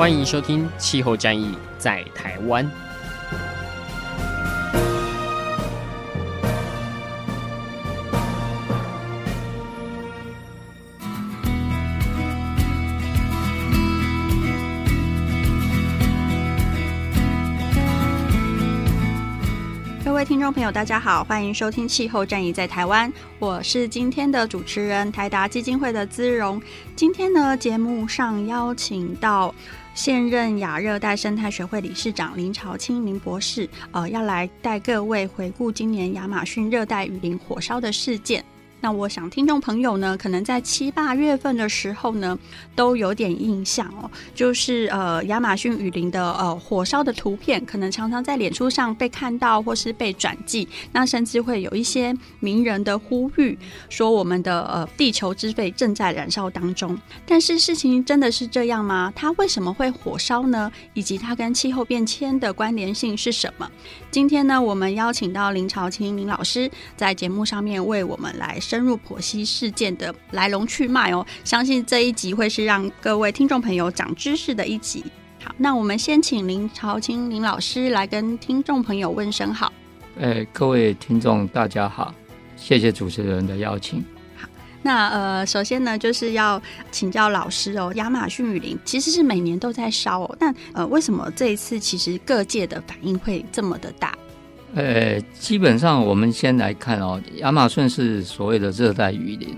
欢迎收听《气候战役在台湾》。各位听众朋友，大家好，欢迎收听《气候战役在台湾》，我是今天的主持人台达基金会的姿蓉。今天呢，节目上邀请到。现任亚热带生态学会理事长林朝清林博士，呃，要来带各位回顾今年亚马逊热带雨林火烧的事件。那我想，听众朋友呢，可能在七八月份的时候呢，都有点印象哦，就是呃，亚马逊雨林的呃火烧的图片，可能常常在脸书上被看到，或是被转寄。那甚至会有一些名人的呼吁，说我们的呃地球之肺正在燃烧当中。但是事情真的是这样吗？它为什么会火烧呢？以及它跟气候变迁的关联性是什么？今天呢，我们邀请到林朝清林老师在节目上面为我们来。深入剖析事件的来龙去脉哦，相信这一集会是让各位听众朋友长知识的一集。好，那我们先请林朝清林老师来跟听众朋友问声好。哎，各位听众大家好，谢谢主持人的邀请。好，那呃，首先呢，就是要请教老师哦，亚马逊雨林其实是每年都在烧哦，但呃，为什么这一次其实各界的反应会这么的大？呃，基本上我们先来看哦，亚马逊是所谓的热带雨林。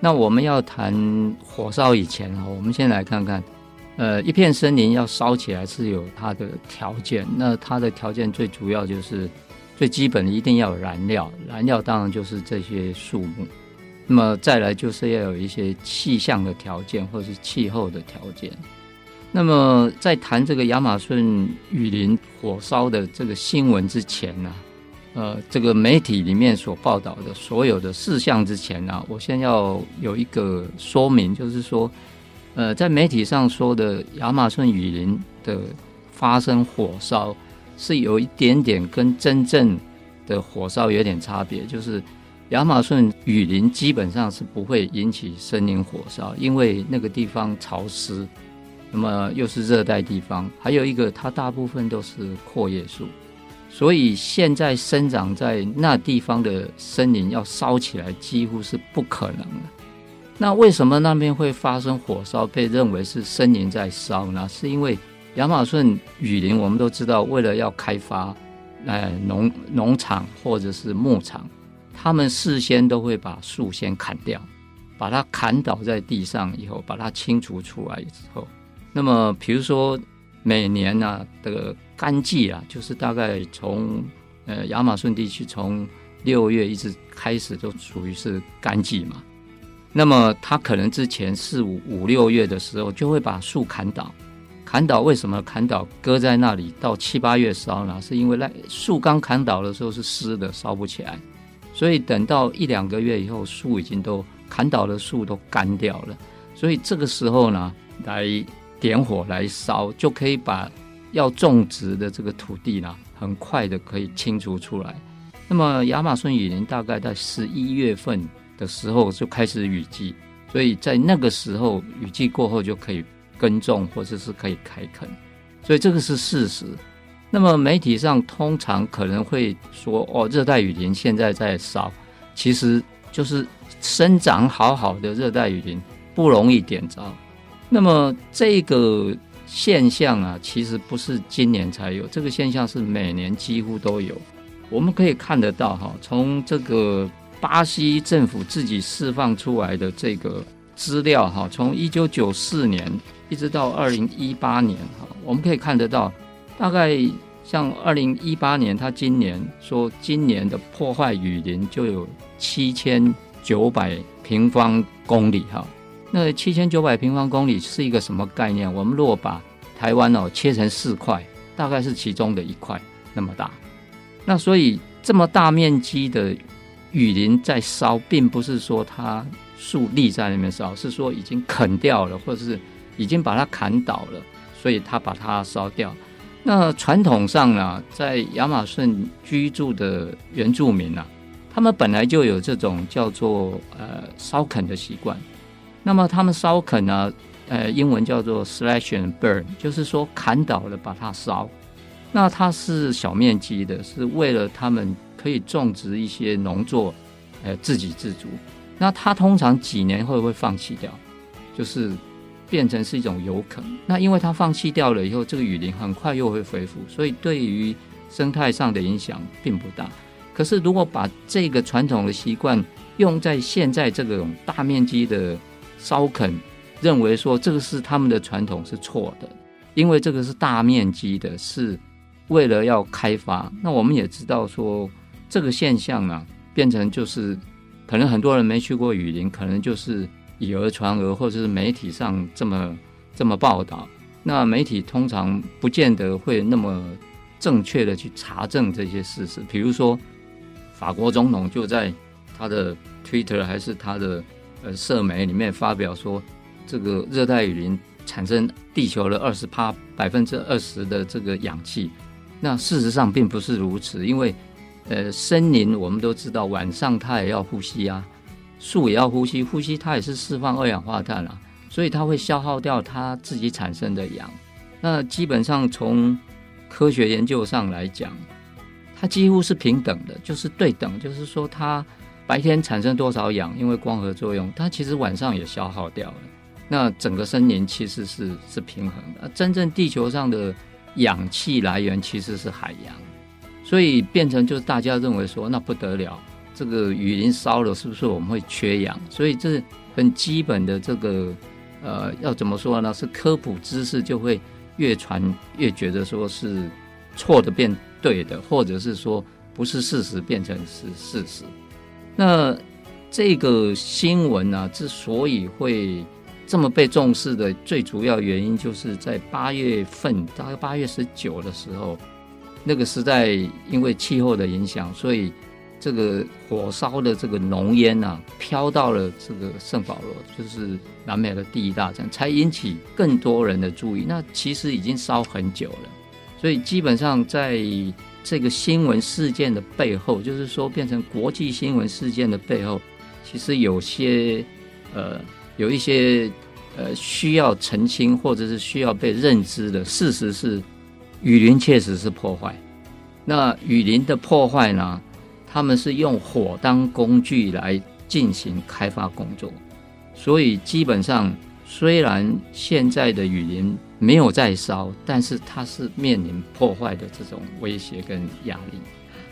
那我们要谈火烧以前啊，我们先来看看，呃，一片森林要烧起来是有它的条件。那它的条件最主要就是最基本的一定要有燃料，燃料当然就是这些树木。那么再来就是要有一些气象的条件或是气候的条件。那么，在谈这个亚马逊雨林火烧的这个新闻之前呢，呃，这个媒体里面所报道的所有的事项之前呢，我先要有一个说明，就是说，呃，在媒体上说的亚马逊雨林的发生火烧，是有一点点跟真正的火烧有点差别，就是亚马逊雨林基本上是不会引起森林火烧，因为那个地方潮湿。那么又是热带地方，还有一个，它大部分都是阔叶树，所以现在生长在那地方的森林要烧起来几乎是不可能的。那为什么那边会发生火烧，被认为是森林在烧呢？是因为亚马逊雨林，我们都知道，为了要开发，呃，农农场或者是牧场，他们事先都会把树先砍掉，把它砍倒在地上以后，把它清除出来之后。那么，比如说每年呢、啊、的干季啊，就是大概从呃亚马逊地区从六月一直开始，就属于是干季嘛。那么它可能之前四五五六月的时候，就会把树砍倒。砍倒为什么砍倒？搁在那里到七八月烧呢？是因为那树刚砍倒的时候是湿的，烧不起来。所以等到一两个月以后，树已经都砍倒的树都干掉了。所以这个时候呢，来。点火来烧，就可以把要种植的这个土地呢，很快的可以清除出来。那么亚马逊雨林大概在十一月份的时候就开始雨季，所以在那个时候雨季过后就可以耕种或者是可以开垦，所以这个是事实。那么媒体上通常可能会说，哦，热带雨林现在在烧，其实就是生长好好的热带雨林不容易点着。那么这个现象啊，其实不是今年才有，这个现象是每年几乎都有。我们可以看得到哈，从这个巴西政府自己释放出来的这个资料哈，从一九九四年一直到二零一八年哈，我们可以看得到，大概像二零一八年，他今年说今年的破坏雨林就有七千九百平方公里哈。那七千九百平方公里是一个什么概念？我们如果把台湾哦切成四块，大概是其中的一块那么大。那所以这么大面积的雨林在烧，并不是说它树立在那边烧，是说已经啃掉了，或者是已经把它砍倒了，所以它把它烧掉。那传统上呢，在亚马逊居住的原住民啊，他们本来就有这种叫做呃烧垦的习惯。那么他们烧垦呢，呃，英文叫做 slash and burn，就是说砍倒了把它烧。那它是小面积的，是为了他们可以种植一些农作，呃，自给自足。那它通常几年会不会放弃掉？就是。变成是一种游垦，那因为它放弃掉了以后，这个雨林很快又会恢复，所以对于生态上的影响并不大。可是如果把这个传统的习惯用在现在这种大面积的烧垦，认为说这个是他们的传统是错的，因为这个是大面积的，是为了要开发。那我们也知道说这个现象呢，变成就是可能很多人没去过雨林，可能就是。以讹传讹，或者是媒体上这么这么报道，那媒体通常不见得会那么正确的去查证这些事实。比如说，法国总统就在他的 Twitter 还是他的呃社媒里面发表说，这个热带雨林产生地球的二十趴百分之二十的这个氧气。那事实上并不是如此，因为呃森林我们都知道晚上它也要呼吸啊。树也要呼吸，呼吸它也是释放二氧化碳啊，所以它会消耗掉它自己产生的氧。那基本上从科学研究上来讲，它几乎是平等的，就是对等，就是说它白天产生多少氧，因为光合作用，它其实晚上也消耗掉了。那整个森林其实是是平衡的。真正地球上的氧气来源其实是海洋，所以变成就是大家认为说那不得了。这个雨林烧了，是不是我们会缺氧？所以这很基本的这个呃，要怎么说呢？是科普知识就会越传越觉得说是错的变对的，或者是说不是事实变成是事实。那这个新闻呢、之所以会这么被重视的最主要原因，就是在八月份，大概八月十九的时候，那个时代因为气候的影响，所以。这个火烧的这个浓烟啊，飘到了这个圣保罗，就是南美的第一大城，才引起更多人的注意。那其实已经烧很久了，所以基本上在这个新闻事件的背后，就是说变成国际新闻事件的背后，其实有些呃有一些呃需要澄清或者是需要被认知的事实是，雨林确实是破坏。那雨林的破坏呢？他们是用火当工具来进行开发工作，所以基本上虽然现在的雨林没有在烧，但是它是面临破坏的这种威胁跟压力。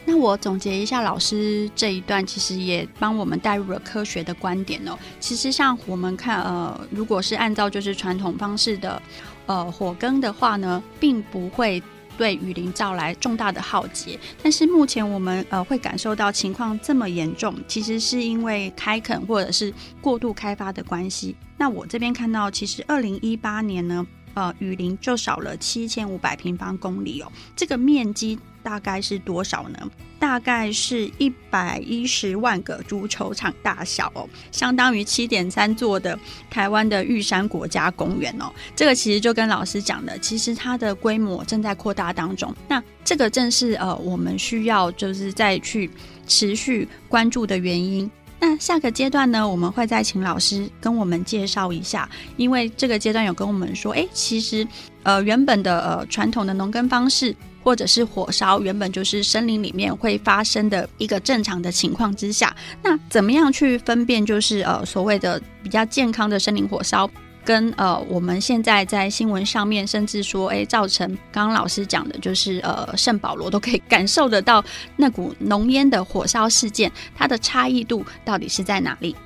那我总结一下老师这一段，其实也帮我们带入了科学的观点哦。其实像我们看，呃，如果是按照就是传统方式的，呃，火耕的话呢，并不会。对雨林造来重大的浩劫，但是目前我们呃会感受到情况这么严重，其实是因为开垦或者是过度开发的关系。那我这边看到，其实二零一八年呢，呃，雨林就少了七千五百平方公里哦，这个面积。大概是多少呢？大概是一百一十万个足球场大小哦，相当于七点三座的台湾的玉山国家公园哦。这个其实就跟老师讲的，其实它的规模正在扩大当中。那这个正是呃我们需要就是再去持续关注的原因。那下个阶段呢，我们会再请老师跟我们介绍一下，因为这个阶段有跟我们说，诶，其实呃原本的呃传统的农耕方式。或者是火烧，原本就是森林里面会发生的一个正常的情况之下，那怎么样去分辨，就是呃所谓的比较健康的森林火烧，跟呃我们现在在新闻上面，甚至说，哎，造成刚刚老师讲的，就是呃圣保罗都可以感受得到那股浓烟的火烧事件，它的差异度到底是在哪里？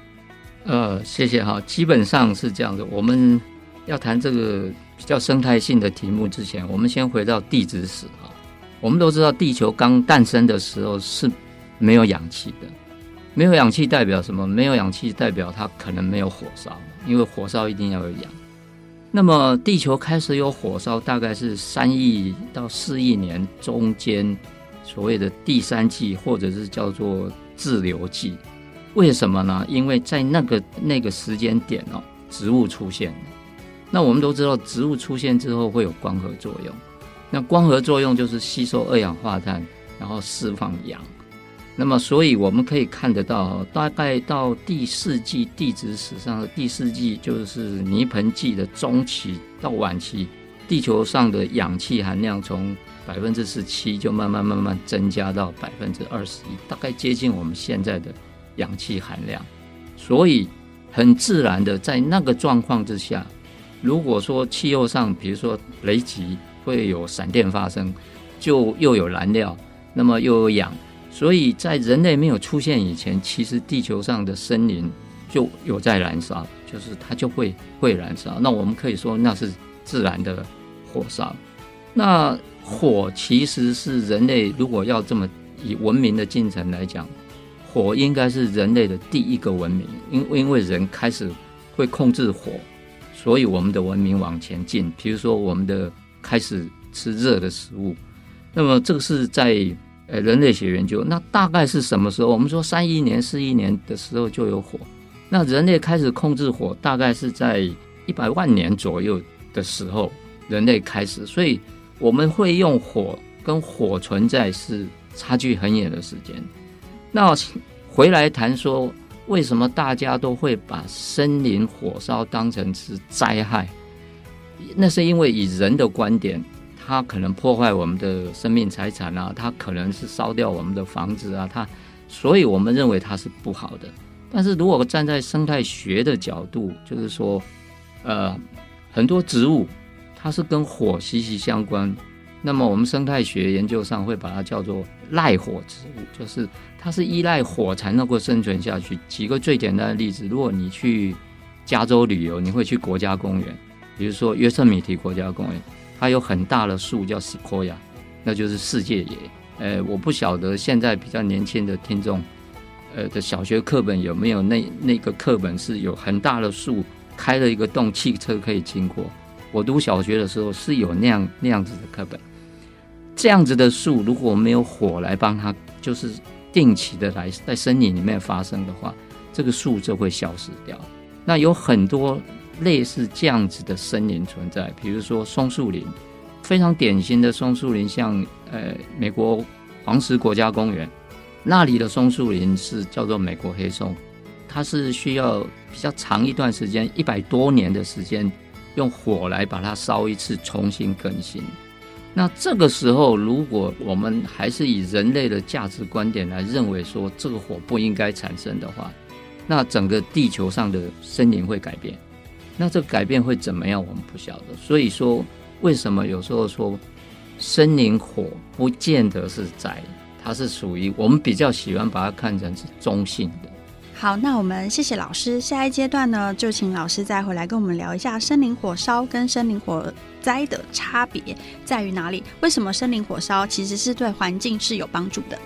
呃，谢谢哈，基本上是这样的，我们要谈这个。比较生态性的题目之前，我们先回到地质史啊。我们都知道，地球刚诞生的时候是没有氧气的，没有氧气代表什么？没有氧气代表它可能没有火烧，因为火烧一定要有氧。那么地球开始有火烧，大概是三亿到四亿年中间，所谓的第三纪或者是叫做滞留纪。为什么呢？因为在那个那个时间点哦，植物出现。那我们都知道，植物出现之后会有光合作用。那光合作用就是吸收二氧化碳，然后释放氧。那么，所以我们可以看得到，大概到第四纪地质史上的第四纪，就是泥盆纪的中期到晚期，地球上的氧气含量从百分之十七就慢慢慢慢增加到百分之二十一，大概接近我们现在的氧气含量。所以，很自然的在那个状况之下。如果说气候上，比如说雷击会有闪电发生，就又有燃料，那么又有氧，所以在人类没有出现以前，其实地球上的森林就有在燃烧，就是它就会会燃烧。那我们可以说那是自然的火烧。那火其实是人类如果要这么以文明的进程来讲，火应该是人类的第一个文明，因因为人开始会控制火。所以我们的文明往前进，比如说我们的开始吃热的食物，那么这个是在呃人类学研究，那大概是什么时候？我们说三亿年、四亿年的时候就有火，那人类开始控制火，大概是在一百万年左右的时候，人类开始，所以我们会用火跟火存在是差距很远的时间。那回来谈说。为什么大家都会把森林火烧当成是灾害？那是因为以人的观点，它可能破坏我们的生命财产啊，它可能是烧掉我们的房子啊，它，所以我们认为它是不好的。但是如果站在生态学的角度，就是说，呃，很多植物它是跟火息息相关。那么我们生态学研究上会把它叫做赖火植物，就是它是依赖火才能够生存下去。举个最简单的例子，如果你去加州旅游，你会去国家公园，比如说约瑟米提国家公园，它有很大的树叫 Sequoia，那就是世界椰。呃，我不晓得现在比较年轻的听众，呃的小学课本有没有那那个课本是有很大的树开了一个洞，汽车可以经过。我读小学的时候是有那样那样子的课本。这样子的树，如果没有火来帮它，就是定期的来在森林里面发生的话，这个树就会消失掉。那有很多类似这样子的森林存在，比如说松树林，非常典型的松树林，像呃美国黄石国家公园那里的松树林是叫做美国黑松，它是需要比较长一段时间，一百多年的时间，用火来把它烧一次，重新更新。那这个时候，如果我们还是以人类的价值观点来认为说这个火不应该产生的话，那整个地球上的森林会改变。那这个改变会怎么样？我们不晓得。所以说，为什么有时候说森林火不见得是灾，它是属于我们比较喜欢把它看成是中性的。好，那我们谢谢老师。下一阶段呢，就请老师再回来跟我们聊一下森林火烧跟森林火灾的差别在于哪里？为什么森林火烧其实是对环境是有帮助的？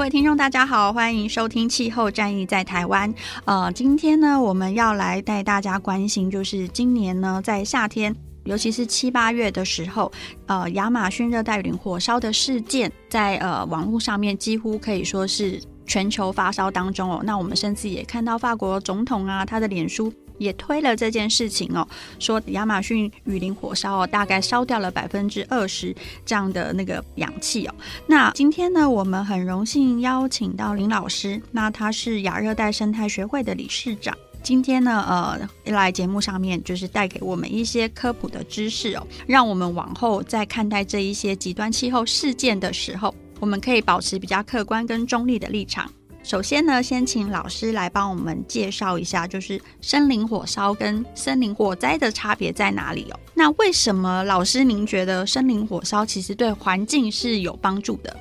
各位听众，大家好，欢迎收听《气候战役在台湾》。呃，今天呢，我们要来带大家关心，就是今年呢，在夏天，尤其是七八月的时候，呃，亚马逊热带林火烧的事件，在呃网络上面几乎可以说是全球发烧当中哦。那我们甚至也看到法国总统啊，他的脸书。也推了这件事情哦，说亚马逊雨林火烧哦，大概烧掉了百分之二十这样的那个氧气哦。那今天呢，我们很荣幸邀请到林老师，那他是亚热带生态学会的理事长。今天呢，呃，来节目上面就是带给我们一些科普的知识哦，让我们往后在看待这一些极端气候事件的时候，我们可以保持比较客观跟中立的立场。首先呢，先请老师来帮我们介绍一下，就是森林火烧跟森林火灾的差别在哪里哦？那为什么老师您觉得森林火烧其实对环境是有帮助的？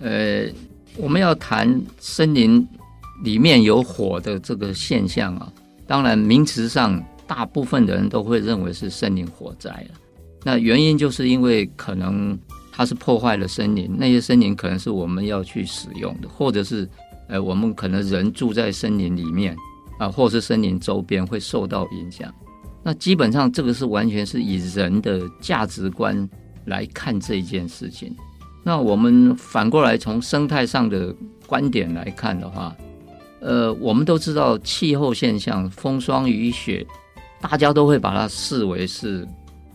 呃，我们要谈森林里面有火的这个现象啊，当然名词上大部分的人都会认为是森林火灾了。那原因就是因为可能它是破坏了森林，那些森林可能是我们要去使用的，或者是呃我们可能人住在森林里面啊，或是森林周边会受到影响。那基本上这个是完全是以人的价值观来看这件事情。那我们反过来从生态上的观点来看的话，呃，我们都知道气候现象，风霜雨雪，大家都会把它视为是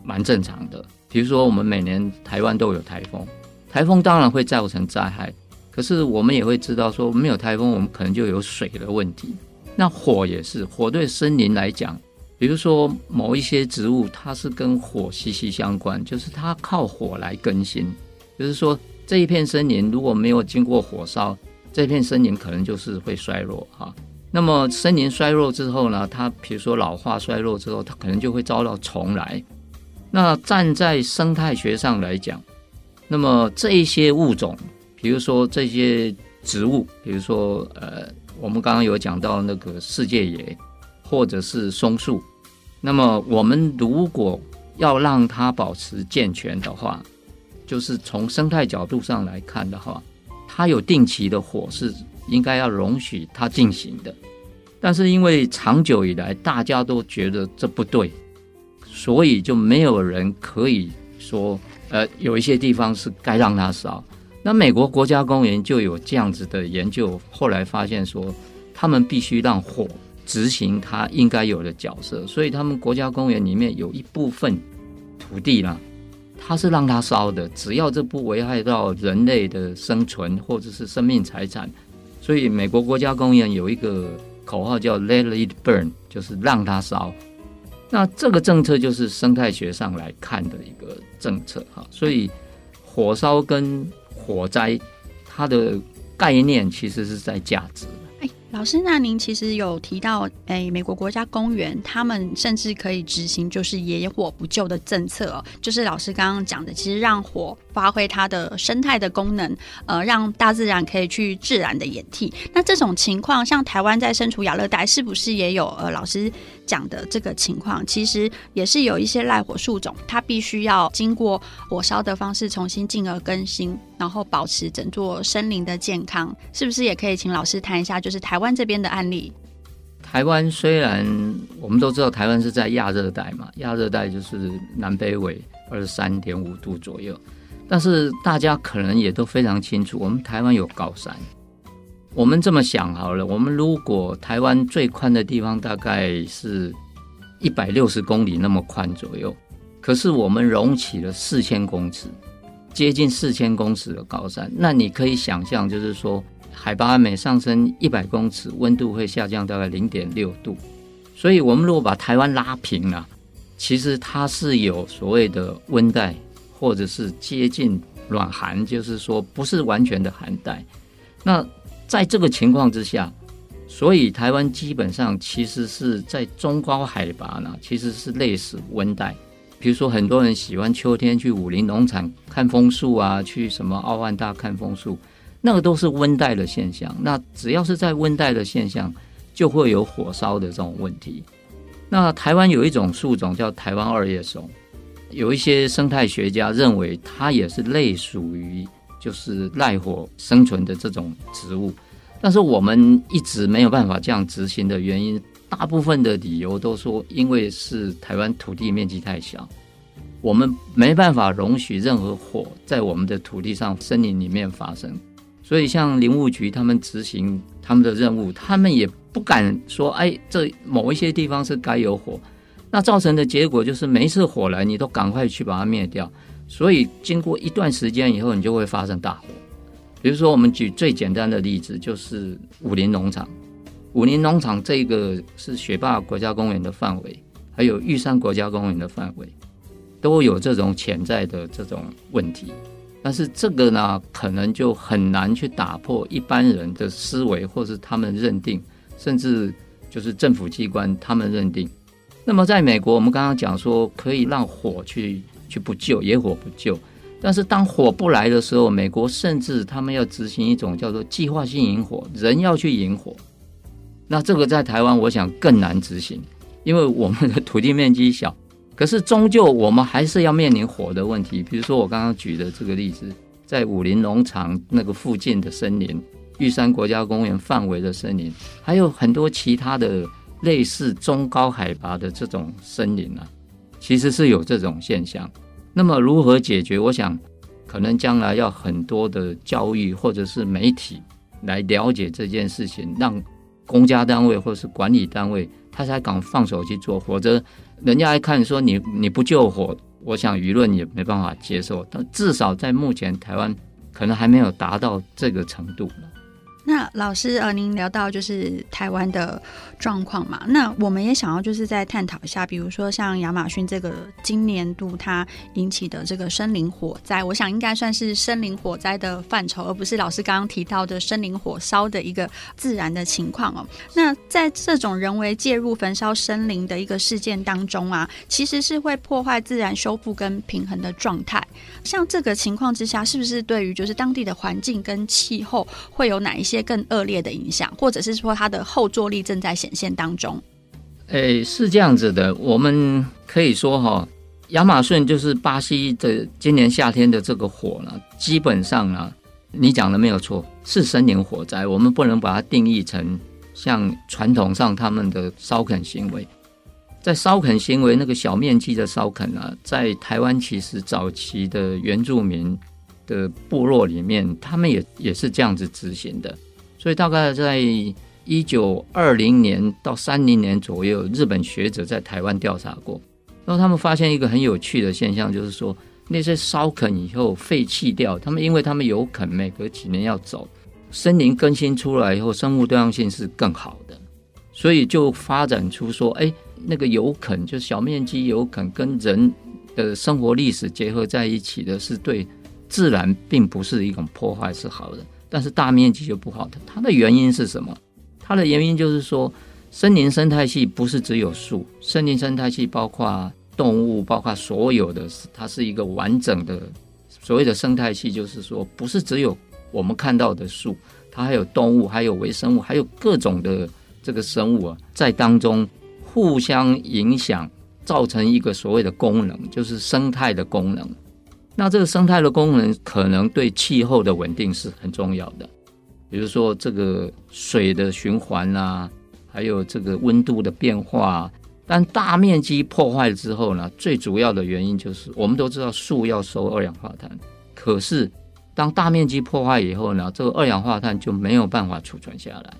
蛮正常的。比如说，我们每年台湾都有台风，台风当然会造成灾害，可是我们也会知道说，没有台风，我们可能就有水的问题。那火也是，火对森林来讲，比如说某一些植物，它是跟火息息相关，就是它靠火来更新。就是说，这一片森林如果没有经过火烧，这片森林可能就是会衰弱哈。那么森林衰弱之后呢，它比如说老化衰弱之后，它可能就会遭到虫来。那站在生态学上来讲，那么这一些物种，比如说这些植物，比如说呃，我们刚刚有讲到那个世界野，或者是松树，那么我们如果要让它保持健全的话，就是从生态角度上来看的话，它有定期的火是应该要容许它进行的，但是因为长久以来大家都觉得这不对，所以就没有人可以说，呃，有一些地方是该让它烧。那美国国家公园就有这样子的研究，后来发现说，他们必须让火执行它应该有的角色，所以他们国家公园里面有一部分土地啦。它是让它烧的，只要这不危害到人类的生存或者是生命财产，所以美国国家公园有一个口号叫 “Let it burn”，就是让它烧。那这个政策就是生态学上来看的一个政策哈。所以火烧跟火灾，它的概念其实是在价值。哎老师，那您其实有提到，诶，美国国家公园他们甚至可以执行就是野火不救的政策，就是老师刚刚讲的，其实让火发挥它的生态的功能，呃，让大自然可以去自然的演替。那这种情况，像台湾在身处亚热带，是不是也有呃老师讲的这个情况？其实也是有一些赖火树种，它必须要经过火烧的方式重新进而更新，然后保持整座森林的健康，是不是也可以请老师谈一下？就是台湾这边的案例。台湾虽然我们都知道台湾是在亚热带嘛，亚热带就是南北纬二十三点五度左右。但是大家可能也都非常清楚，我们台湾有高山。我们这么想好了，我们如果台湾最宽的地方大概是一百六十公里那么宽左右，可是我们隆起了四千公尺，接近四千公尺的高山，那你可以想象，就是说海拔每上升一百公尺，温度会下降大概零点六度。所以，我们如果把台湾拉平了，其实它是有所谓的温带。或者是接近暖寒，就是说不是完全的寒带。那在这个情况之下，所以台湾基本上其实是在中高海拔呢，其实是类似温带。比如说很多人喜欢秋天去武陵农场看枫树啊，去什么奥万大看枫树，那个都是温带的现象。那只要是在温带的现象，就会有火烧的这种问题。那台湾有一种树种叫台湾二叶松。有一些生态学家认为，它也是类属于就是赖火生存的这种植物，但是我们一直没有办法这样执行的原因，大部分的理由都说，因为是台湾土地面积太小，我们没办法容许任何火在我们的土地上、森林里面发生，所以像林务局他们执行他们的任务，他们也不敢说，哎，这某一些地方是该有火。那造成的结果就是，每一次火来，你都赶快去把它灭掉。所以经过一段时间以后，你就会发生大火。比如说，我们举最简单的例子，就是武林农场。武林农场这个是雪霸国家公园的范围，还有玉山国家公园的范围，都有这种潜在的这种问题。但是这个呢，可能就很难去打破一般人的思维，或是他们认定，甚至就是政府机关他们认定。那么，在美国，我们刚刚讲说可以让火去去不救，野火不救。但是当火不来的时候，美国甚至他们要执行一种叫做计划性引火，人要去引火。那这个在台湾，我想更难执行，因为我们的土地面积小。可是终究我们还是要面临火的问题。比如说我刚刚举的这个例子，在武陵农场那个附近的森林、玉山国家公园范围的森林，还有很多其他的类似中高海拔的这种森林啊，其实是有这种现象。那么如何解决？我想可能将来要很多的教育或者是媒体来了解这件事情，让公家单位或是管理单位他才敢放手去做，否则。人家一看说你你不救火，我想舆论也没办法接受。但至少在目前台湾，可能还没有达到这个程度。那老师，呃，您聊到就是台湾的状况嘛，那我们也想要就是再探讨一下，比如说像亚马逊这个今年度它引起的这个森林火灾，我想应该算是森林火灾的范畴，而不是老师刚刚提到的森林火烧的一个自然的情况哦。那在这种人为介入焚烧森林的一个事件当中啊，其实是会破坏自然修复跟平衡的状态。像这个情况之下，是不是对于就是当地的环境跟气候会有哪一些？更恶劣的影响，或者是说它的后坐力正在显现当中。诶，是这样子的，我们可以说哈，亚马逊就是巴西的今年夏天的这个火呢，基本上呢，你讲的没有错，是森林火灾。我们不能把它定义成像传统上他们的烧垦行为，在烧垦行为那个小面积的烧垦啊，在台湾其实早期的原住民的部落里面，他们也也是这样子执行的。所以大概在一九二零年到三零年左右，日本学者在台湾调查过，然后他们发现一个很有趣的现象，就是说那些烧垦以后废弃掉，他们因为他们有垦，每隔几年要走，森林更新出来以后，生物多样性是更好的，所以就发展出说，哎，那个有垦就小面积有垦跟人的生活历史结合在一起的，是对自然并不是一种破坏，是好的。但是大面积就不好的，它的原因是什么？它的原因就是说，森林生态系不是只有树，森林生态系包括动物，包括所有的，它是一个完整的。所谓的生态系，就是说，不是只有我们看到的树，它还有动物，还有微生物，还有各种的这个生物啊，在当中互相影响，造成一个所谓的功能，就是生态的功能。那这个生态的功能可能对气候的稳定是很重要的，比如说这个水的循环啊，还有这个温度的变化。但大面积破坏之后呢，最主要的原因就是我们都知道树要收二氧化碳，可是当大面积破坏以后呢，这个二氧化碳就没有办法储存下来，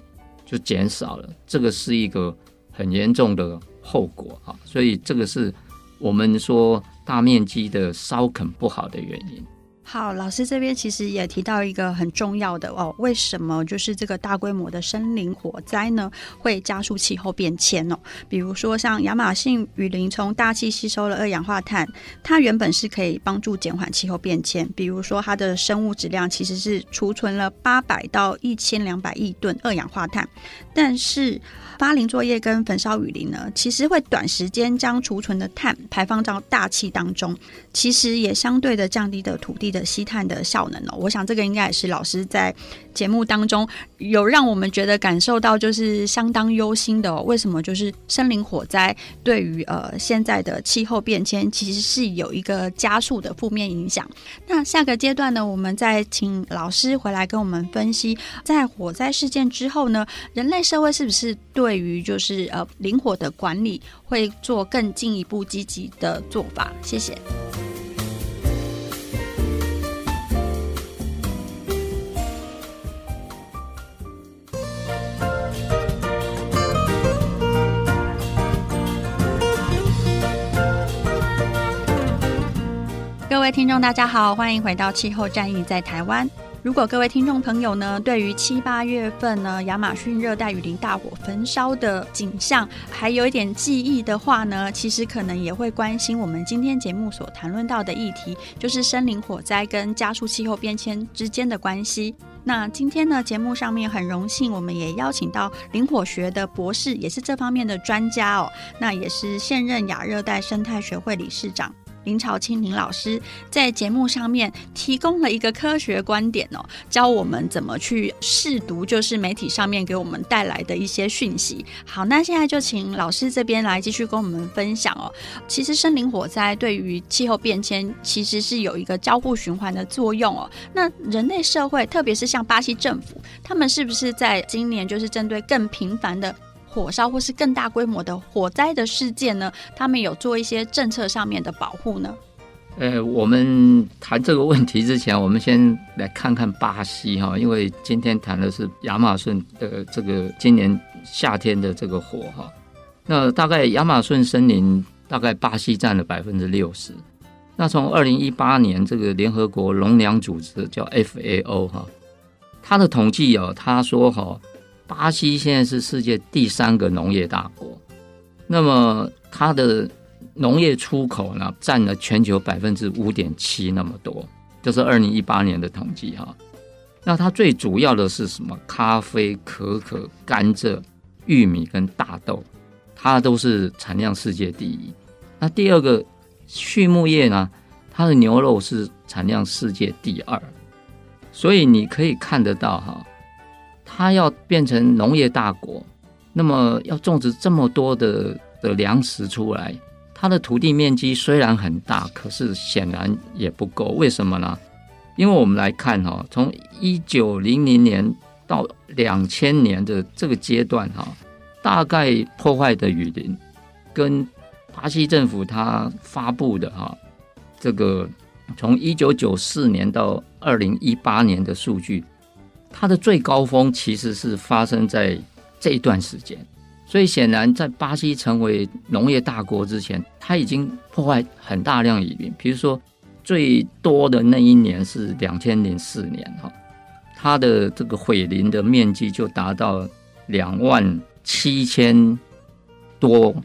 就减少了。这个是一个很严重的后果啊，所以这个是我们说。大面积的烧垦不好的原因。好，老师这边其实也提到一个很重要的哦，为什么就是这个大规模的森林火灾呢，会加速气候变迁哦？比如说像亚马逊雨林从大气吸收了二氧化碳，它原本是可以帮助减缓气候变迁。比如说它的生物质量其实是储存了八百到一千两百亿吨二氧化碳，但是伐林作业跟焚烧雨林呢，其实会短时间将储存的碳排放到大气当中，其实也相对的降低的土地的吸碳的效能哦。我想这个应该也是老师在节目当中有让我们觉得感受到就是相当忧心的。为什么就是森林火灾对于呃现在的气候变迁其实是有一个加速的负面影响？那下个阶段呢，我们再请老师回来跟我们分析，在火灾事件之后呢，人类社会是不是对于就是呃林火的管理会做更进一步积极的做法，谢谢。各位听众，大家好，欢迎回到气候战役在台湾。如果各位听众朋友呢，对于七八月份呢亚马逊热带雨林大火焚烧的景象还有一点记忆的话呢，其实可能也会关心我们今天节目所谈论到的议题，就是森林火灾跟加速气候变迁之间的关系。那今天呢，节目上面很荣幸，我们也邀请到林火学的博士，也是这方面的专家哦，那也是现任亚热带生态学会理事长。林朝清林老师在节目上面提供了一个科学观点哦，教我们怎么去试读，就是媒体上面给我们带来的一些讯息。好，那现在就请老师这边来继续跟我们分享哦。其实森林火灾对于气候变迁其实是有一个交互循环的作用哦。那人类社会，特别是像巴西政府，他们是不是在今年就是针对更频繁的火烧或是更大规模的火灾的事件呢？他们有做一些政策上面的保护呢？呃，我们谈这个问题之前，我们先来看看巴西哈，因为今天谈的是亚马逊的这个今年夏天的这个火哈。那大概亚马逊森林大概巴西占了百分之六十。那从二零一八年这个联合国农粮组织叫 FAO 哈，他的统计哦，他说哈，巴西现在是世界第三个农业大国，那么它的。农业出口呢，占了全球百分之五点七那么多，这是二零一八年的统计哈。那它最主要的是什么？咖啡、可可、甘蔗、玉米跟大豆，它都是产量世界第一。那第二个畜牧业呢，它的牛肉是产量世界第二。所以你可以看得到哈，它要变成农业大国，那么要种植这么多的的粮食出来。它的土地面积虽然很大，可是显然也不够。为什么呢？因为我们来看哈，从一九零零年到两千年的这个阶段哈，大概破坏的雨林跟巴西政府它发布的哈，这个从一九九四年到二零一八年的数据，它的最高峰其实是发生在这一段时间。所以显然，在巴西成为农业大国之前，它已经破坏很大量雨林。比如说，最多的那一年是两千零四年，哈，它的这个毁林的面积就达到两万七千多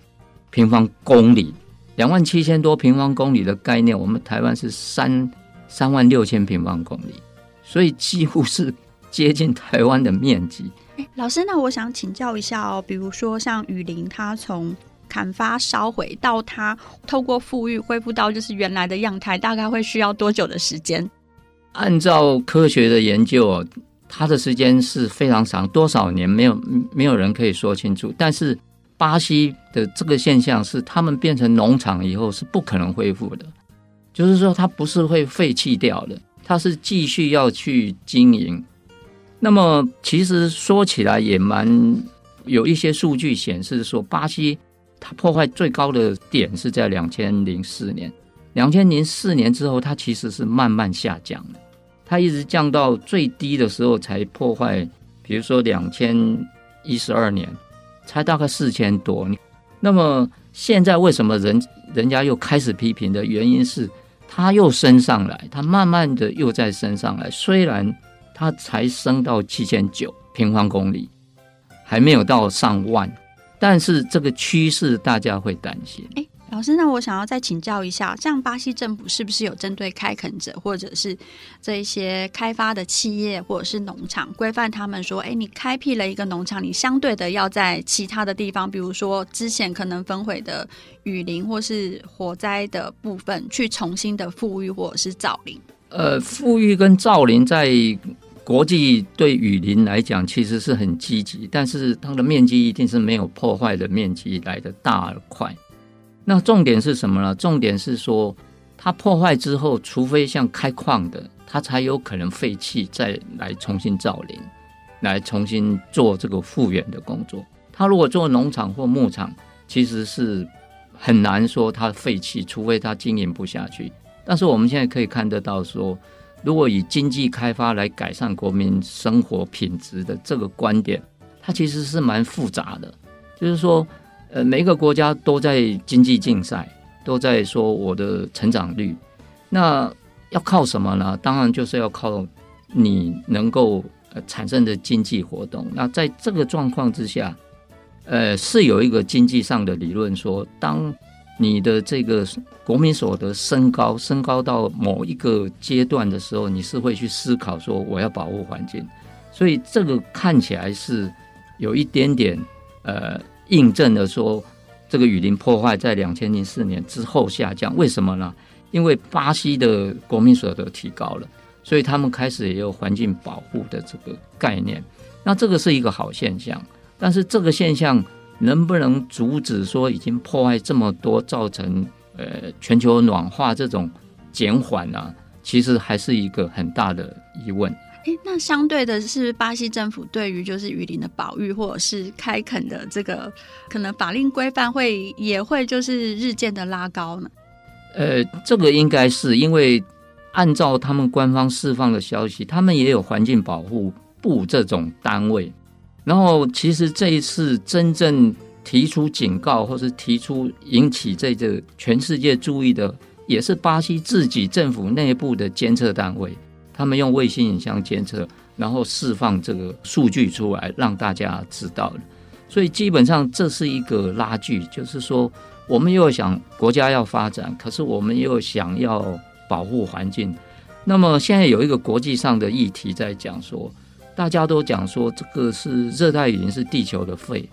平方公里。两万七千多平方公里的概念，我们台湾是三三万六千平方公里，所以几乎是接近台湾的面积。哎，老师，那我想请教一下哦，比如说像雨林，它从砍伐烧毁到它透过复育恢复到就是原来的样态，大概会需要多久的时间？按照科学的研究，它的时间是非常长，多少年没有没有人可以说清楚。但是巴西的这个现象是，他们变成农场以后是不可能恢复的，就是说它不是会废弃掉的，它是继续要去经营。那么其实说起来也蛮有一些数据显示说，巴西它破坏最高的点是在两千零四年，两千零四年之后，它其实是慢慢下降的，它一直降到最低的时候才破坏，比如说两千一十二年才大概四千多。那么现在为什么人人家又开始批评的原因是，它又升上来，它慢慢的又再升上来，虽然。它才升到七千九平方公里，还没有到上万，但是这个趋势大家会担心。哎，老师，那我想要再请教一下，像巴西政府是不是有针对开垦者或者是这一些开发的企业或者是农场规范他们说，哎，你开辟了一个农场，你相对的要在其他的地方，比如说之前可能焚毁的雨林或是火灾的部分，去重新的富裕或者是造林？呃，富裕跟造林在国际对雨林来讲，其实是很积极，但是它的面积一定是没有破坏的面积来得大而快。那重点是什么呢？重点是说，它破坏之后，除非像开矿的，它才有可能废弃，再来重新造林，来重新做这个复原的工作。它如果做农场或牧场，其实是很难说它废弃，除非它经营不下去。但是我们现在可以看得到说。如果以经济开发来改善国民生活品质的这个观点，它其实是蛮复杂的。就是说，呃，每一个国家都在经济竞赛，都在说我的成长率。那要靠什么呢？当然就是要靠你能够呃产生的经济活动。那在这个状况之下，呃，是有一个经济上的理论说，当你的这个国民所得升高，升高到某一个阶段的时候，你是会去思考说我要保护环境，所以这个看起来是有一点点呃印证了说，这个雨林破坏在两千零四年之后下降，为什么呢？因为巴西的国民所得提高了，所以他们开始也有环境保护的这个概念。那这个是一个好现象，但是这个现象能不能阻止说已经破坏这么多，造成呃全球暖化这种减缓呢？其实还是一个很大的疑问。诶，那相对的是，巴西政府对于就是雨林的保育或者是开垦的这个可能法令规范会也会就是日渐的拉高呢？呃，这个应该是因为按照他们官方释放的消息，他们也有环境保护部这种单位。然后，其实这一次真正提出警告或是提出引起这个全世界注意的，也是巴西自己政府内部的监测单位。他们用卫星影像监测，然后释放这个数据出来，让大家知道。所以基本上这是一个拉锯，就是说我们又想国家要发展，可是我们又想要保护环境。那么现在有一个国际上的议题在讲说，大家都讲说这个是热带雨林是地球的肺，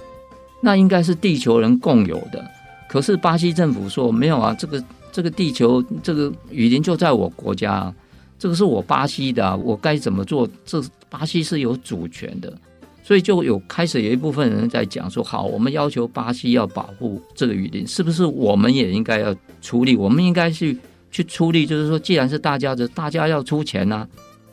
那应该是地球人共有的。可是巴西政府说没有啊，这个这个地球这个雨林就在我国家。这个是我巴西的啊，我该怎么做？这巴西是有主权的，所以就有开始有一部分人在讲说：好，我们要求巴西要保护这个雨林，是不是我们也应该要出力？我们应该去去出力，就是说，既然是大家的，大家要出钱啊，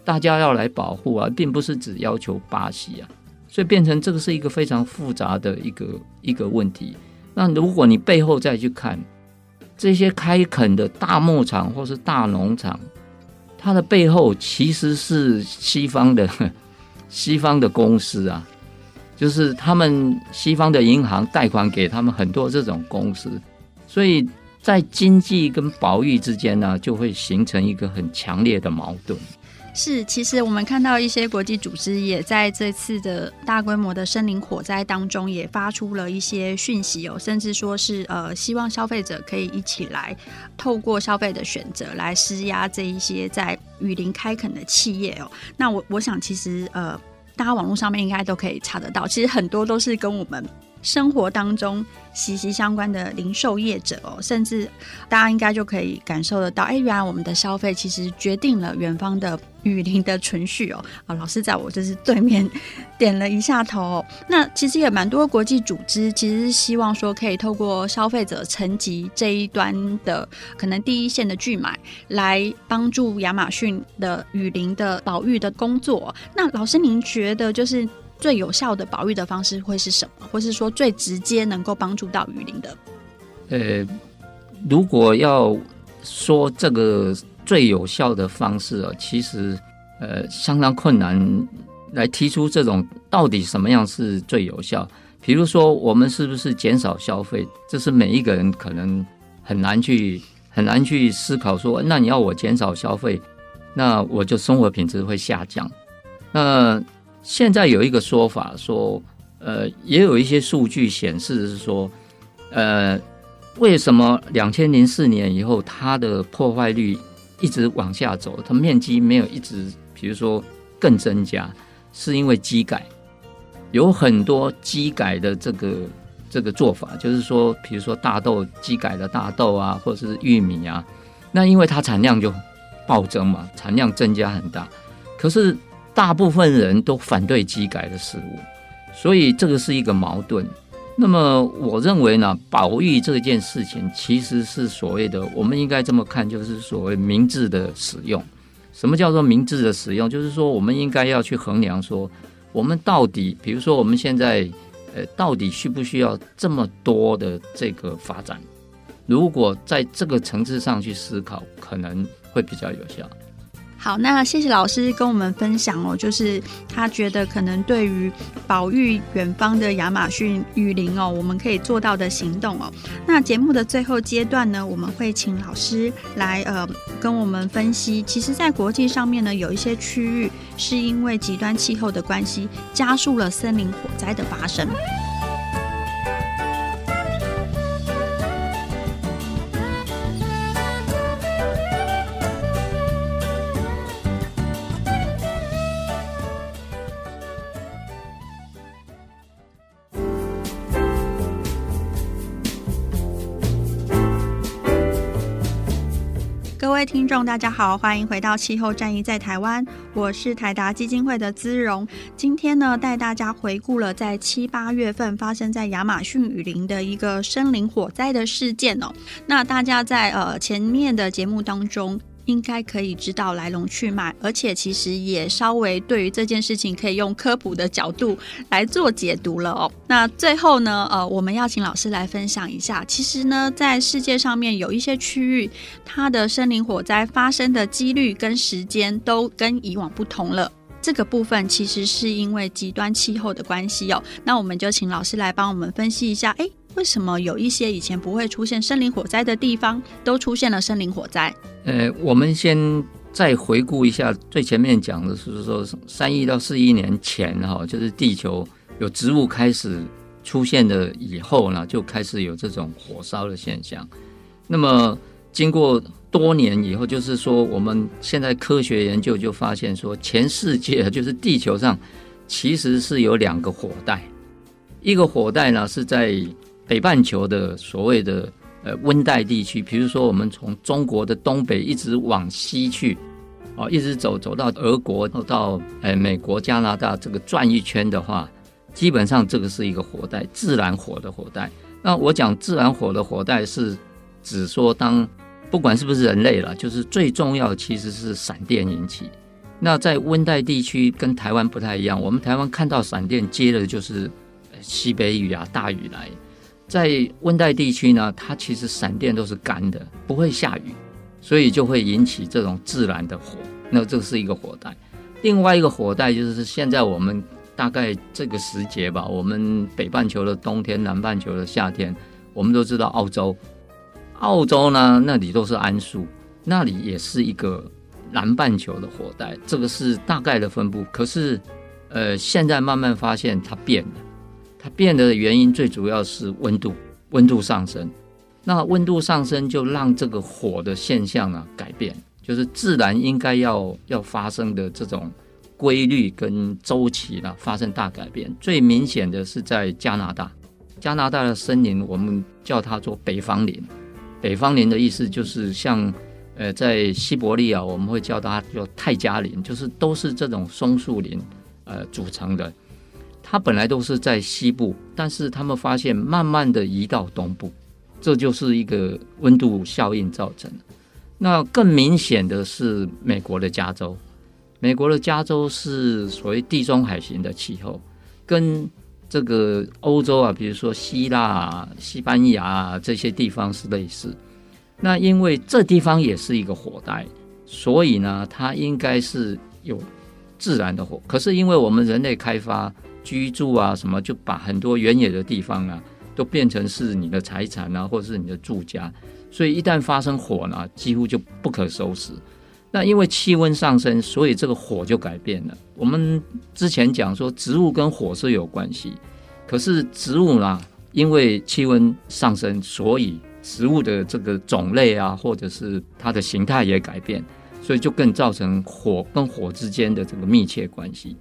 大家要来保护啊，并不是只要求巴西啊，所以变成这个是一个非常复杂的一个一个问题。那如果你背后再去看这些开垦的大牧场或是大农场。它的背后其实是西方的 西方的公司啊，就是他们西方的银行贷款给他们很多这种公司，所以在经济跟保育之间呢，就会形成一个很强烈的矛盾。是，其实我们看到一些国际组织也在这次的大规模的森林火灾当中，也发出了一些讯息哦，甚至说是呃，希望消费者可以一起来透过消费的选择来施压这一些在雨林开垦的企业哦。那我我想，其实呃，大家网络上面应该都可以查得到，其实很多都是跟我们。生活当中息息相关的零售业者哦，甚至大家应该就可以感受得到，哎，原来我们的消费其实决定了远方的雨林的存续哦。啊，老师在我就是对面点了一下头。那其实也蛮多国际组织其实希望说，可以透过消费者层级这一端的可能第一线的拒买，来帮助亚马逊的雨林的保育的工作。那老师您觉得就是？最有效的保育的方式会是什么？或是说最直接能够帮助到雨林的？呃，如果要说这个最有效的方式啊，其实呃相当困难来提出这种到底什么样是最有效。比如说，我们是不是减少消费？这是每一个人可能很难去很难去思考说，那你要我减少消费，那我就生活品质会下降。那现在有一个说法说，呃，也有一些数据显示是说，呃，为什么两千零四年以后它的破坏率一直往下走，它面积没有一直，比如说更增加，是因为机改，有很多机改的这个这个做法，就是说，比如说大豆机改的大豆啊，或者是玉米啊，那因为它产量就暴增嘛，产量增加很大，可是。大部分人都反对机改的事物，所以这个是一个矛盾。那么我认为呢，保育这件事情其实是所谓的，我们应该这么看，就是所谓明智的使用。什么叫做明智的使用？就是说，我们应该要去衡量说，我们到底，比如说我们现在，呃，到底需不需要这么多的这个发展？如果在这个层次上去思考，可能会比较有效。好，那谢谢老师跟我们分享哦，就是他觉得可能对于保育远方的亚马逊雨林哦，我们可以做到的行动哦。那节目的最后阶段呢，我们会请老师来呃跟我们分析，其实，在国际上面呢，有一些区域是因为极端气候的关系，加速了森林火灾的发生。听众，大家好，欢迎回到气候战役在台湾，我是台达基金会的姿荣。今天呢，带大家回顾了在七八月份发生在亚马逊雨林的一个森林火灾的事件哦。那大家在呃前面的节目当中。应该可以知道来龙去脉，而且其实也稍微对于这件事情可以用科普的角度来做解读了哦。那最后呢，呃，我们要请老师来分享一下，其实呢，在世界上面有一些区域，它的森林火灾发生的几率跟时间都跟以往不同了。这个部分其实是因为极端气候的关系哦。那我们就请老师来帮我们分析一下，诶，为什么有一些以前不会出现森林火灾的地方，都出现了森林火灾？呃，我们先再回顾一下最前面讲的是说，三亿到四亿年前哈，就是地球有植物开始出现的以后呢，就开始有这种火烧的现象。那么经过多年以后，就是说我们现在科学研究就发现说，全世界就是地球上其实是有两个火带，一个火带呢是在北半球的所谓的。呃，温带地区，比如说我们从中国的东北一直往西去，哦，一直走走到俄国，到呃美国、加拿大这个转一圈的话，基本上这个是一个火带，自然火的火带。那我讲自然火的火带是指说，当不管是不是人类了，就是最重要的其实是闪电引起。那在温带地区跟台湾不太一样，我们台湾看到闪电接的就是西北雨啊，大雨来。在温带地区呢，它其实闪电都是干的，不会下雨，所以就会引起这种自然的火。那这是一个火带。另外一个火带就是现在我们大概这个时节吧，我们北半球的冬天，南半球的夏天，我们都知道澳洲，澳洲呢那里都是桉树，那里也是一个南半球的火带。这个是大概的分布，可是呃，现在慢慢发现它变了。它变的原因最主要是温度，温度上升。那温度上升就让这个火的现象呢改变，就是自然应该要要发生的这种规律跟周期呢发生大改变。最明显的是在加拿大，加拿大的森林我们叫它做北方林。北方林的意思就是像呃在西伯利亚我们会叫它叫泰加林，就是都是这种松树林呃组成的。它本来都是在西部，但是他们发现慢慢的移到东部，这就是一个温度效应造成的。那更明显的是美国的加州，美国的加州是所谓地中海型的气候，跟这个欧洲啊，比如说希腊、西班牙这些地方是类似。那因为这地方也是一个火带，所以呢，它应该是有自然的火，可是因为我们人类开发。居住啊，什么就把很多原野的地方啊，都变成是你的财产啊，或者是你的住家，所以一旦发生火呢，几乎就不可收拾。那因为气温上升，所以这个火就改变了。我们之前讲说，植物跟火是有关系，可是植物呢，因为气温上升，所以植物的这个种类啊，或者是它的形态也改变，所以就更造成火跟火之间的这个密切关系。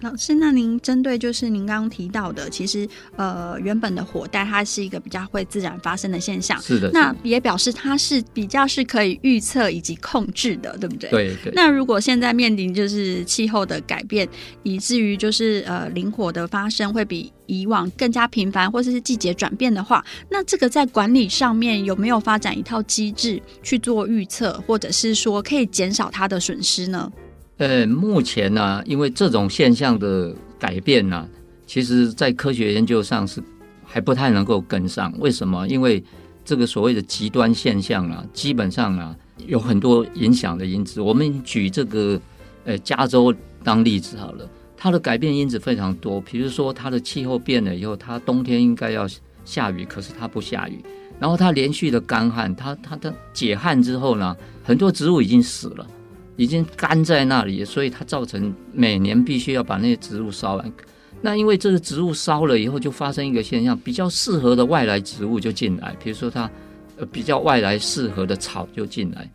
老师，那您针对就是您刚刚提到的，其实呃原本的火带它是一个比较会自然发生的现象，是的。那也表示它是比较是可以预测以及控制的，对不对？对对。那如果现在面临就是气候的改变，以至于就是呃林火的发生会比以往更加频繁，或者是季节转变的话，那这个在管理上面有没有发展一套机制去做预测，或者是说可以减少它的损失呢？呃，目前呢、因为这种现象的改变呢、其实在科学研究上是还不太能够跟上。为什么？因为这个所谓的极端现象啊，基本上啊有很多影响的因子。我们举这个呃加州当例子好了，它的改变因子非常多。比如说，它的气候变了以后，它冬天应该要下雨，可是它不下雨。然后它连续的干旱，它它的解旱之后呢，很多植物已经死了。已经干在那里，所以它造成每年必须要把那些植物烧完。那因为这个植物烧了以后，就发生一个现象，比较适合的外来植物就进来，比如说它呃比较外来适合的草就进来。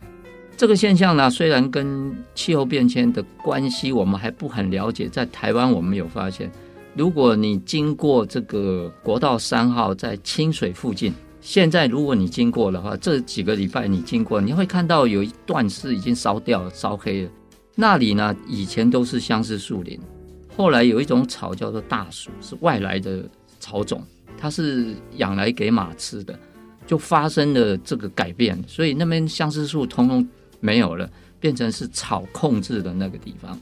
这个现象呢，虽然跟气候变迁的关系我们还不很了解，在台湾我们有发现，如果你经过这个国道三号在清水附近，现在如果你经过的话，这几个礼拜你经过，你会看到有一段是已经烧掉了、烧黑了。那里呢，以前都是相思树林，后来有一种草叫做大鼠，是外来的草种，它是养来给马吃的，就发生了这个改变，所以那边相思树通通没有了，变成是草控制的那个地方。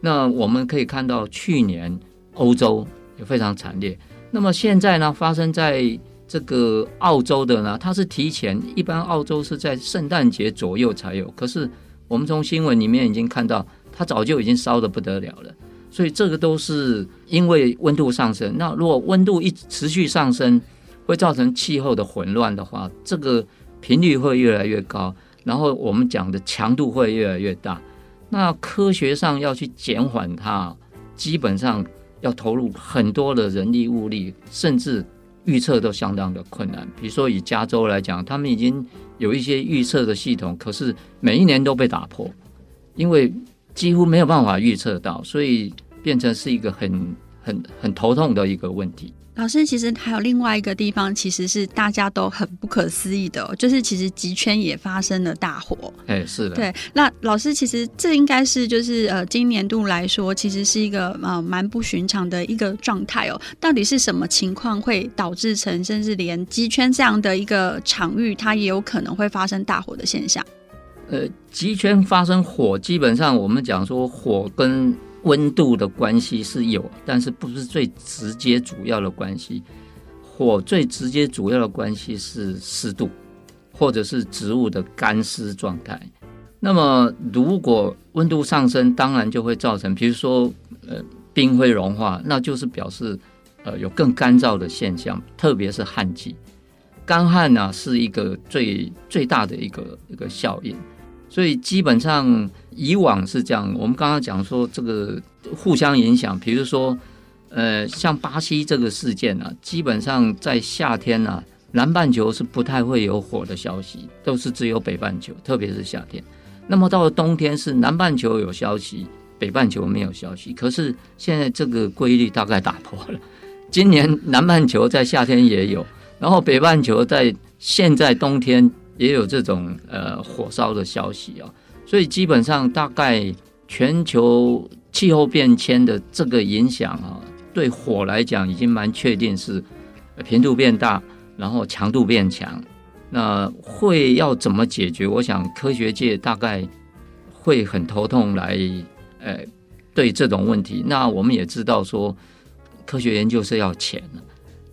那我们可以看到，去年欧洲也非常惨烈。那么现在呢，发生在这个澳洲的呢，它是提前，一般澳洲是在圣诞节左右才有，可是。我们从新闻里面已经看到，它早就已经烧得不得了了，所以这个都是因为温度上升。那如果温度一持续上升，会造成气候的混乱的话，这个频率会越来越高，然后我们讲的强度会越来越大。那科学上要去减缓它，基本上要投入很多的人力物力，甚至预测都相当的困难。比如说以加州来讲，他们已经。有一些预测的系统，可是每一年都被打破，因为几乎没有办法预测到，所以变成是一个很很很头痛的一个问题。老师，其实还有另外一个地方，其实是大家都很不可思议的，就是其实极圈也发生了大火。哎，是的。对，那老师，其实这应该是就是呃，今年度来说，其实是一个呃蛮不寻常的一个状态哦。到底是什么情况会导致成，甚至连极圈这样的一个场域，它也有可能会发生大火的现象？呃，极圈发生火，基本上我们讲说火跟。温度的关系是有，但是不是最直接主要的关系。火最直接主要的关系是湿度，或者是植物的干湿状态。那么如果温度上升，当然就会造成，比如说呃冰会融化，那就是表示呃有更干燥的现象，特别是旱季。干旱呢是一个最最大的一个一个效应。所以基本上以往是这样，我们刚刚讲说这个互相影响，比如说，呃，像巴西这个事件啊，基本上在夏天啊，南半球是不太会有火的消息，都是只有北半球，特别是夏天。那么到了冬天是南半球有消息，北半球没有消息。可是现在这个规律大概打破了，今年南半球在夏天也有，然后北半球在现在冬天。也有这种呃火烧的消息啊，所以基本上大概全球气候变迁的这个影响啊，对火来讲已经蛮确定是频度变大，然后强度变强。那会要怎么解决？我想科学界大概会很头痛来呃对这种问题。那我们也知道说，科学研究是要钱的。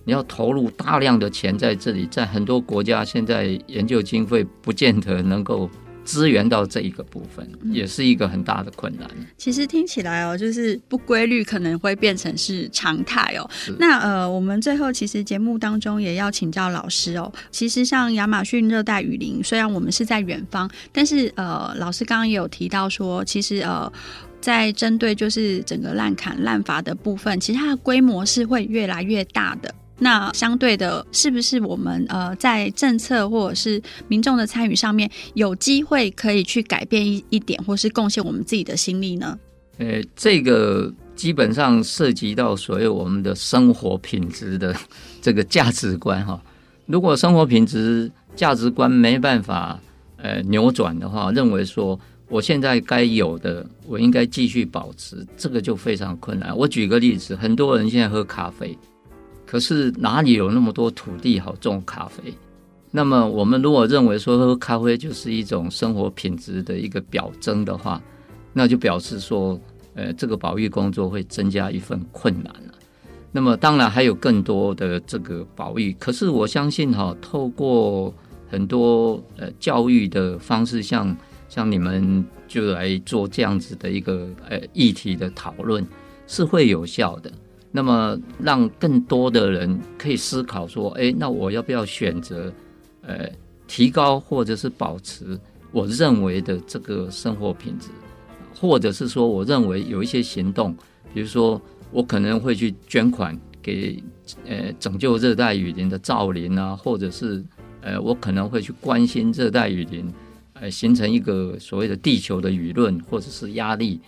你要投入大量的钱在这里，在很多国家现在研究经费不见得能够支援到这一个部分，也是一个很大的困难。其实听起来哦，就是不规律可能会变成是常态哦。那呃，我们最后其实节目当中也要请教老师哦。其实像亚马逊热带雨林，虽然我们是在远方，但是呃，老师刚刚也有提到说，其实呃。在针对就是整个滥砍滥伐的部分，其实它的规模是会越来越大的。那相对的，是不是我们呃在政策或者是民众的参与上面，有机会可以去改变一一点，或是贡献我们自己的心力呢？呃，这个基本上涉及到所有我们的生活品质的这个价值观 哈。如果生活品质价值观没办法呃扭转的话，认为说。我现在该有的，我应该继续保持，这个就非常困难。我举个例子，很多人现在喝咖啡，可是哪里有那么多土地好种咖啡？那么我们如果认为说喝咖啡就是一种生活品质的一个表征的话，那就表示说，呃，这个保育工作会增加一份困难了。那么当然还有更多的这个保育，可是我相信哈，透过很多呃教育的方式，像。像你们就来做这样子的一个呃议题的讨论，是会有效的。那么让更多的人可以思考说，哎，那我要不要选择呃提高或者是保持我认为的这个生活品质，或者是说我认为有一些行动，比如说我可能会去捐款给呃拯救热带雨林的造林啊，或者是呃我可能会去关心热带雨林。呃，形成一个所谓的地球的舆论，或者是压力，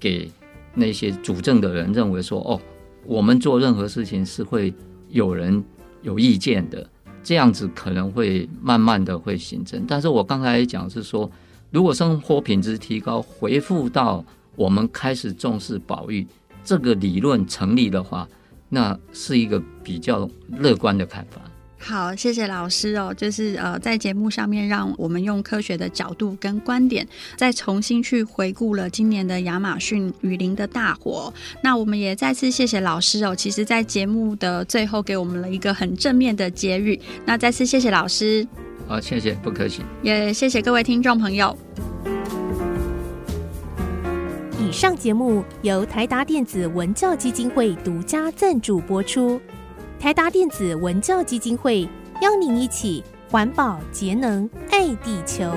给那些主政的人认为说，哦，我们做任何事情是会有人有意见的，这样子可能会慢慢的会形成。但是我刚才讲是说，如果生活品质提高，回复到我们开始重视保育这个理论成立的话，那是一个比较乐观的看法。好，谢谢老师哦。就是呃，在节目上面，让我们用科学的角度跟观点，再重新去回顾了今年的亚马逊雨林的大火。那我们也再次谢谢老师哦。其实，在节目的最后，给我们了一个很正面的结语。那再次谢谢老师。好，谢谢，不客气。也谢谢各位听众朋友。以上节目由台达电子文教基金会独家赞助播出。台达电子文教基金会邀您一起环保节能爱地球。